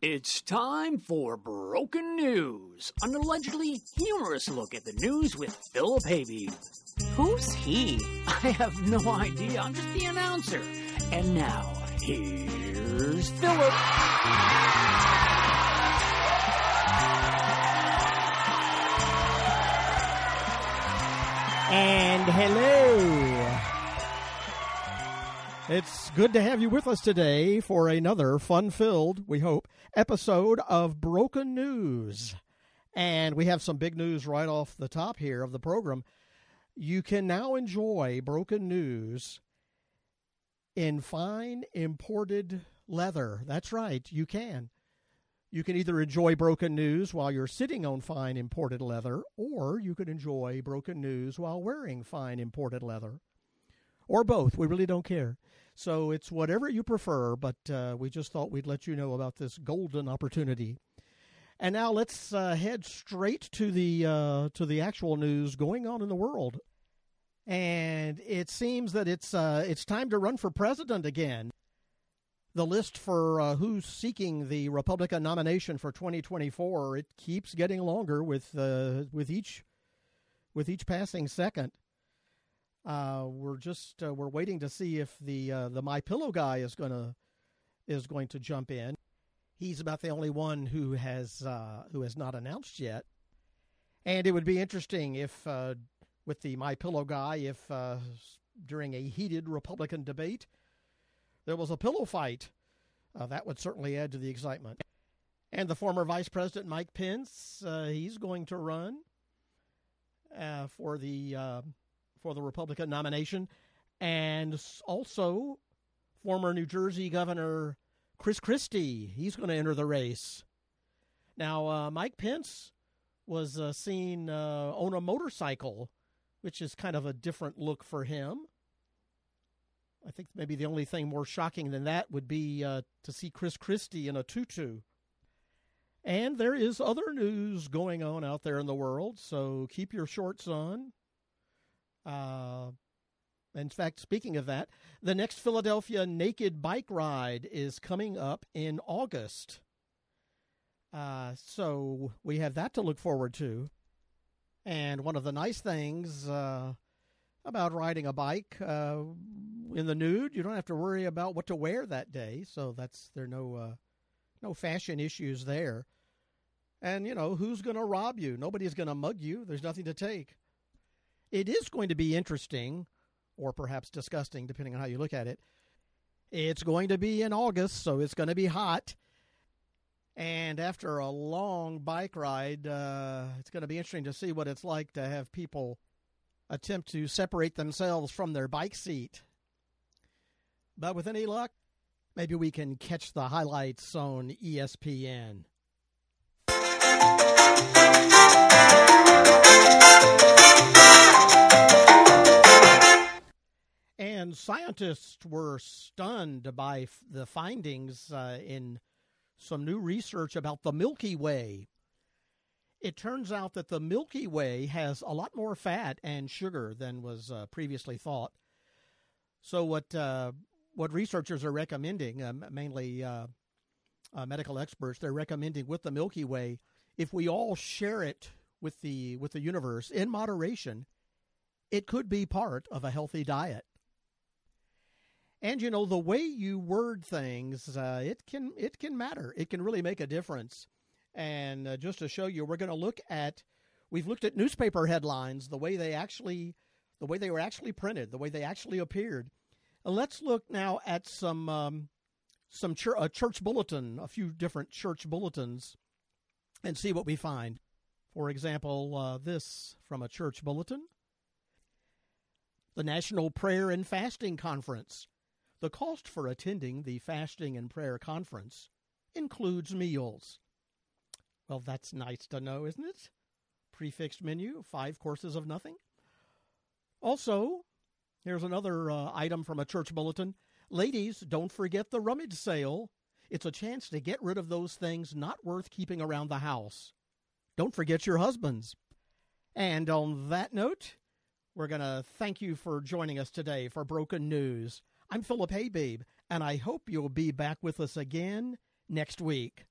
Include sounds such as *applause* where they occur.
It's time for Broken News, an allegedly humorous look at the news with Philip Hayby. Who's he? *laughs* I have no idea, I'm just the announcer. And now, here's Philip. And hello. It's good to have you with us today for another fun filled, we hope, episode of Broken News. And we have some big news right off the top here of the program. You can now enjoy Broken News in fine imported leather. That's right, you can. You can either enjoy broken news while you're sitting on fine imported leather, or you can enjoy broken news while wearing fine imported leather. Or both. We really don't care. So it's whatever you prefer, but uh, we just thought we'd let you know about this golden opportunity. And now let's uh, head straight to the uh, to the actual news going on in the world. And it seems that it's uh, it's time to run for president again the list for uh, who's seeking the Republican nomination for 2024 it keeps getting longer with uh, with each with each passing second. Uh, we're just uh, we're waiting to see if the uh, the My Pillow guy is gonna is going to jump in. He's about the only one who has uh, who has not announced yet. And it would be interesting if with the My Pillow guy if during a heated Republican debate there was a pillow fight. Uh, that would certainly add to the excitement. And the former Vice President Mike Pence, uh, he's going to run uh, for the uh, for the Republican nomination, and also former New Jersey Governor Chris Christie, he's going to enter the race. Now, uh, Mike Pence was uh, seen on a motorcycle, which is kind of a different look for him. I think maybe the only thing more shocking than that would be uh, to see Chris Christie in a tutu. And there is other news going on out there in the world, so keep your shorts on. Uh, in fact, speaking of that, the next Philadelphia Naked Bike Ride is coming up in August. Uh, so we have that to look forward to. And one of the nice things uh, about riding a bike uh, in the nude. You don't have to worry about what to wear that day, so that's there no uh, no fashion issues there. And you know who's going to rob you? Nobody's going to mug you. There's nothing to take. It is going to be interesting, or perhaps disgusting, depending on how you look at it. It's going to be in August, so it's going to be hot. And after a long bike ride, uh, it's going to be interesting to see what it's like to have people attempt to separate themselves from their bike seat. But with any luck, maybe we can catch the highlights on ESPN. Scientists were stunned by f- the findings uh, in some new research about the Milky Way. It turns out that the Milky Way has a lot more fat and sugar than was uh, previously thought. So, what uh, what researchers are recommending, uh, mainly uh, uh, medical experts, they're recommending with the Milky Way, if we all share it with the with the universe in moderation, it could be part of a healthy diet. And you know the way you word things, uh, it can it can matter. It can really make a difference. And uh, just to show you, we're going to look at we've looked at newspaper headlines, the way they actually the way they were actually printed, the way they actually appeared. And let's look now at some um, some a church bulletin, a few different church bulletins, and see what we find. For example, uh, this from a church bulletin: the National Prayer and Fasting Conference. The cost for attending the Fasting and Prayer Conference includes meals. Well, that's nice to know, isn't it? Prefixed menu, five courses of nothing. Also, here's another uh, item from a church bulletin. Ladies, don't forget the rummage sale. It's a chance to get rid of those things not worth keeping around the house. Don't forget your husbands. And on that note, we're going to thank you for joining us today for Broken News. I'm Philip Haybabe, and I hope you'll be back with us again next week.